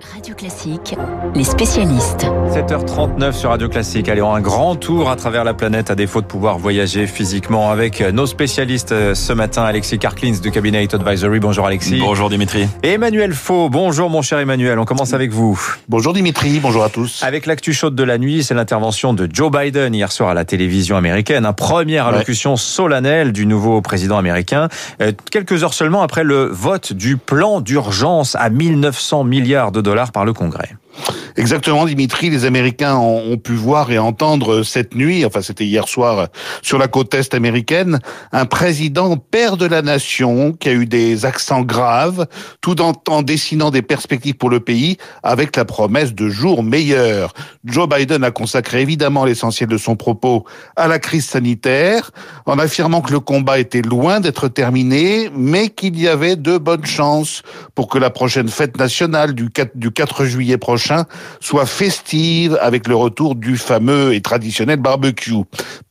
Radio Classique, les spécialistes. 7h39 sur Radio Classique. Allez, on un grand tour à travers la planète à défaut de pouvoir voyager physiquement avec nos spécialistes euh, ce matin. Alexis Karklins du Cabinet Advisory. Bonjour Alexis. Bonjour Dimitri. Et Emmanuel Faux. Bonjour mon cher Emmanuel. On commence avec vous. Bonjour Dimitri. Bonjour à tous. Avec l'actu chaude de la nuit, c'est l'intervention de Joe Biden hier soir à la télévision américaine. Un première allocution solennelle du nouveau président américain. Euh, quelques heures seulement après le vote du plan d'urgence à 1900 milliards de dollars par le Congrès. Exactement, Dimitri. Les Américains ont, pu voir et entendre cette nuit, enfin c'était hier soir sur la côte est américaine, un président père de la nation qui a eu des accents graves, tout en, dessinant des perspectives pour le pays avec la promesse de jours meilleurs. Joe Biden a consacré évidemment l'essentiel de son propos à la crise sanitaire, en affirmant que le combat était loin d'être terminé, mais qu'il y avait de bonnes chances pour que la prochaine fête nationale du 4, du 4 juillet prochain soit festive avec le retour du fameux et traditionnel barbecue.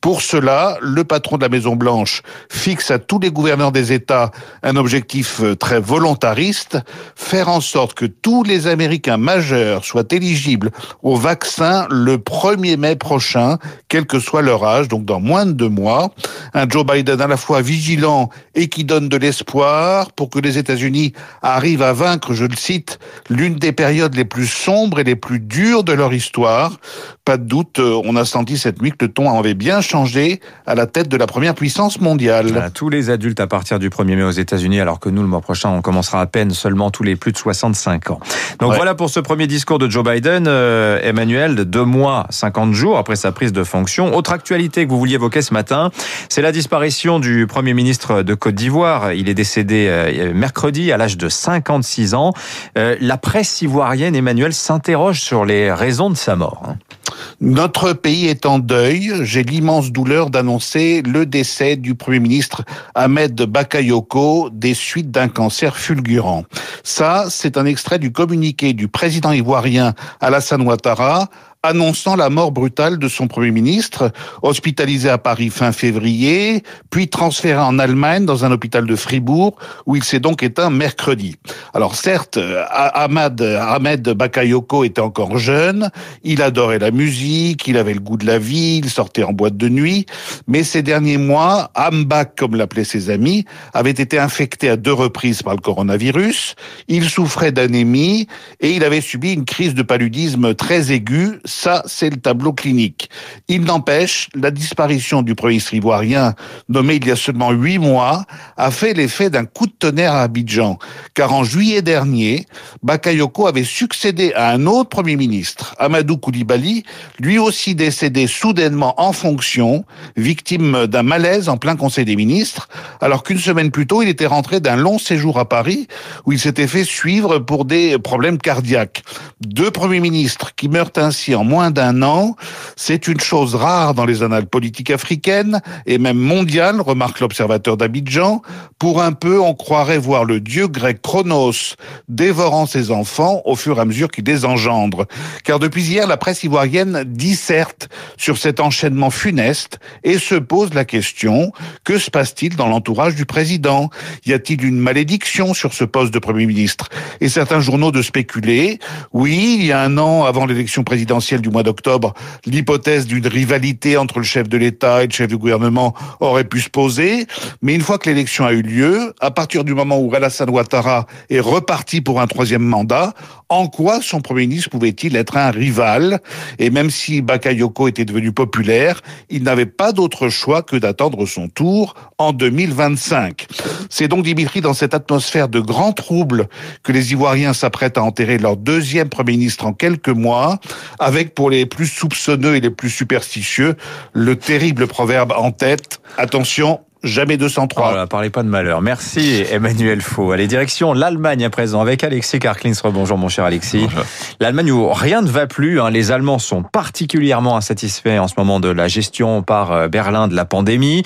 Pour cela, le patron de la Maison Blanche fixe à tous les gouverneurs des États un objectif euh, très volontariste, faire en sorte que tous les Américains majeurs soient éligibles au vaccin le 1er mai prochain, quel que soit leur âge, donc dans moins de deux mois. Un Joe Biden à la fois vigilant et qui donne de l'espoir pour que les États-Unis arrivent à vaincre, je le cite, l'une des périodes les plus sombres et les plus dures de leur histoire. Pas de doute, euh, on a senti cette nuit que le ton avait bien changé à la tête de la première puissance mondiale. tous les adultes à partir du 1er mai aux États-Unis, alors que nous, le mois prochain, on commencera à peine seulement tous les plus de 65 ans. Donc voilà pour ce premier discours de Joe Biden. Euh, Emmanuel, de deux mois, 50 jours après sa prise de fonction. Autre actualité que vous vouliez évoquer ce matin, c'est la disparition du Premier ministre de Côte d'Ivoire. Il est décédé euh, mercredi à l'âge de 56 ans. la presse ivoirienne, Emmanuel, s'interroge sur les raisons de sa mort. Hein. Notre pays est en deuil. J'ai l'immense douleur d'annoncer le décès du Premier ministre Ahmed Bakayoko des suites d'un cancer fulgurant. Ça, c'est un extrait du communiqué du président ivoirien Alassane Ouattara annonçant la mort brutale de son Premier ministre, hospitalisé à Paris fin février, puis transféré en Allemagne dans un hôpital de Fribourg, où il s'est donc éteint mercredi. Alors certes, Ahmad, Ahmed Bakayoko était encore jeune, il adorait la musique, il avait le goût de la vie, il sortait en boîte de nuit, mais ces derniers mois, Ambak, comme l'appelaient ses amis, avait été infecté à deux reprises par le coronavirus, il souffrait d'anémie et il avait subi une crise de paludisme très aiguë, ça, c'est le tableau clinique. Il n'empêche, la disparition du premier ministre ivoirien, nommé il y a seulement huit mois, a fait l'effet d'un coup de tonnerre à Abidjan. Car en juillet dernier, Bakayoko avait succédé à un autre premier ministre, Amadou Koulibaly, lui aussi décédé soudainement en fonction, victime d'un malaise en plein conseil des ministres, alors qu'une semaine plus tôt, il était rentré d'un long séjour à Paris, où il s'était fait suivre pour des problèmes cardiaques. Deux premiers ministres qui meurent ainsi en en moins d'un an. C'est une chose rare dans les annales politiques africaines et même mondiales, remarque l'observateur d'Abidjan. Pour un peu, on croirait voir le dieu grec Chronos dévorant ses enfants au fur et à mesure qu'il les engendre. Car depuis hier, la presse ivoirienne disserte sur cet enchaînement funeste et se pose la question, que se passe-t-il dans l'entourage du président? Y a-t-il une malédiction sur ce poste de Premier ministre? Et certains journaux de spéculer, oui, il y a un an avant l'élection présidentielle, du mois d'octobre, l'hypothèse d'une rivalité entre le chef de l'État et le chef du gouvernement aurait pu se poser. Mais une fois que l'élection a eu lieu, à partir du moment où Alassane Ouattara est reparti pour un troisième mandat, en quoi son Premier ministre pouvait-il être un rival? Et même si Bakayoko était devenu populaire, il n'avait pas d'autre choix que d'attendre son tour en 2025. C'est donc, Dimitri, dans cette atmosphère de grand trouble que les Ivoiriens s'apprêtent à enterrer leur deuxième Premier ministre en quelques mois, avec pour les plus soupçonneux et les plus superstitieux le terrible proverbe en tête, attention, jamais 203. Voilà, parlez pas de malheur. Merci Emmanuel Faux. Allez, direction l'Allemagne à présent avec Alexis Karklins. Bonjour mon cher Alexis. L'Allemagne où rien ne va plus. Hein. Les Allemands sont particulièrement insatisfaits en ce moment de la gestion par euh, Berlin de la pandémie.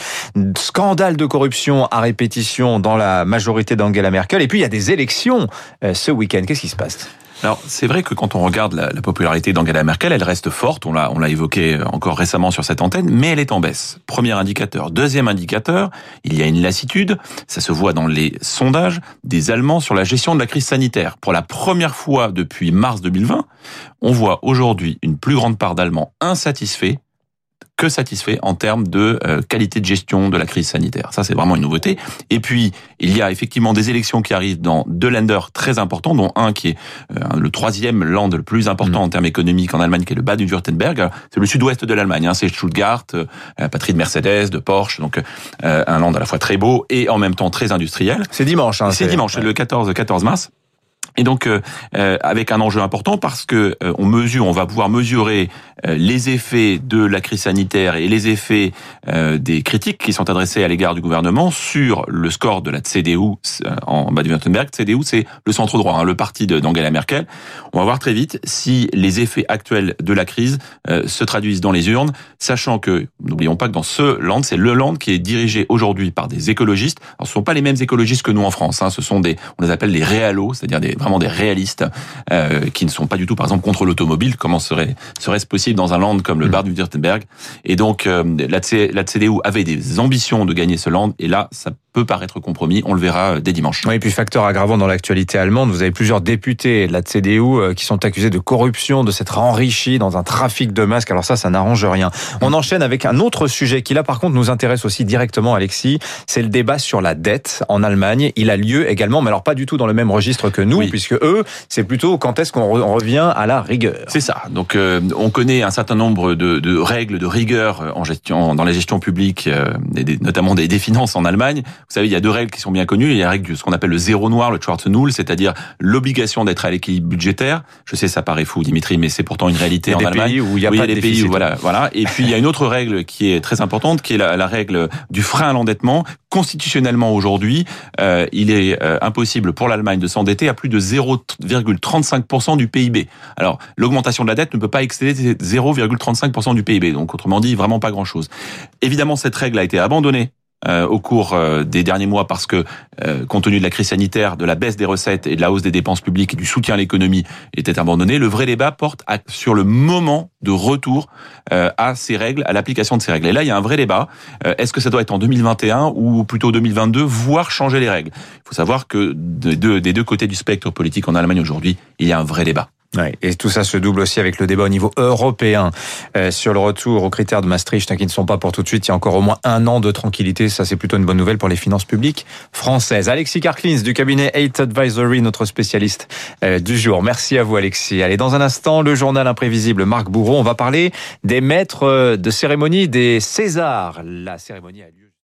Scandale de corruption à répétition dans la majorité d'Angela Merkel. Et puis il y a des élections euh, ce week-end. Qu'est-ce qui se passe? Alors c'est vrai que quand on regarde la, la popularité d'Angela Merkel, elle reste forte. On l'a on l'a évoqué encore récemment sur cette antenne, mais elle est en baisse. Premier indicateur. Deuxième indicateur, il y a une lassitude. Ça se voit dans les sondages des Allemands sur la gestion de la crise sanitaire. Pour la première fois depuis mars 2020, on voit aujourd'hui une plus grande part d'Allemands insatisfaits que satisfait en termes de euh, qualité de gestion de la crise sanitaire. Ça, c'est vraiment une nouveauté. Et puis, il y a effectivement des élections qui arrivent dans deux lenders très importants, dont un qui est euh, le troisième land le plus important mmh. en termes économiques en Allemagne, qui est le bas du württemberg C'est le sud-ouest de l'Allemagne. Hein, c'est Stuttgart, euh, patrie de Mercedes, de Porsche, donc un land à la fois très beau et en même temps très industriel. C'est dimanche. Hein, c'est dimanche, ouais. le 14, 14 mars. Et donc euh, euh, avec un enjeu important parce que euh, on mesure, on va pouvoir mesurer euh, les effets de la crise sanitaire et les effets euh, des critiques qui sont adressées à l'égard du gouvernement sur le score de la CDU en Baden-Württemberg. CDU, c'est le centre droit, hein, le parti d'Angela Merkel. On va voir très vite si les effets actuels de la crise se traduisent dans les urnes, sachant que n'oublions pas que dans ce land, c'est le land qui est dirigé aujourd'hui par des écologistes. Alors, ce sont pas les mêmes écologistes que nous en France. Hein, ce sont des, on les appelle les réalos, c'est-à-dire des vraiment des réalistes euh, qui ne sont pas du tout, par exemple, contre l'automobile. Comment serait serait-ce possible dans un land comme le mmh. Baden-Württemberg Et donc euh, la, la CDU avait des ambitions de gagner ce land, et là, ça peut paraître compromis. On le verra euh, dès dimanche. Oui, et puis facteur aggravant dans l'actualité allemande, vous avez plusieurs députés de la CDU euh, qui sont accusés de corruption, de s'être enrichis dans un trafic de masques. Alors ça, ça n'arrange rien. On enchaîne avec un autre sujet qui là, par contre, nous intéresse aussi directement, Alexis. C'est le débat sur la dette en Allemagne. Il a lieu également, mais alors pas du tout dans le même registre que nous, oui. Puisque eux, c'est plutôt quand est-ce qu'on revient à la rigueur. C'est ça. Donc, euh, on connaît un certain nombre de, de, règles de rigueur en gestion, dans la gestion publique, euh, des, notamment des, des finances en Allemagne. Vous savez, il y a deux règles qui sont bien connues. Il y a la règle de ce qu'on appelle le zéro noir, le Schwarze Null, c'est-à-dire l'obligation d'être à l'équilibre budgétaire. Je sais, ça paraît fou, Dimitri, mais c'est pourtant une réalité en des Allemagne. Pays où il y a oui, pas il y a des pays où, voilà, voilà. Et puis il y a une autre règle qui est très importante, qui est la, la règle du frein à l'endettement. Constitutionnellement aujourd'hui, euh, il est euh, impossible pour l'Allemagne de s'endetter à plus de 0,35% du PIB. Alors l'augmentation de la dette ne peut pas excéder 0,35% du PIB. Donc autrement dit, vraiment pas grand-chose. Évidemment, cette règle a été abandonnée euh, au cours euh, des derniers mois parce que, euh, compte tenu de la crise sanitaire, de la baisse des recettes et de la hausse des dépenses publiques et du soutien à l'économie, était abandonné. Le vrai débat porte à, sur le moment de retour euh, à ces règles, à l'application de ces règles. Et là, il y a un vrai débat. Euh, Est-ce que ça doit être en 2021 ou plutôt 2022, voire changer les règles? Il faut savoir que des deux, des deux côtés du spectre politique en Allemagne aujourd'hui, il y a un vrai débat. Et tout ça se double aussi avec le débat au niveau européen euh, sur le retour aux critères de Maastricht hein, qui ne sont pas pour tout de suite. Il y a encore au moins un an de tranquillité. Ça, c'est plutôt une bonne nouvelle pour les finances publiques françaises. Alexis Karklins du cabinet 8 Advisory, notre spécialiste euh, du jour. Merci à vous, Alexis. Allez, dans un instant, le journal imprévisible Marc Bourreau. On va parler des maîtres de cérémonie des Césars. La cérémonie a lieu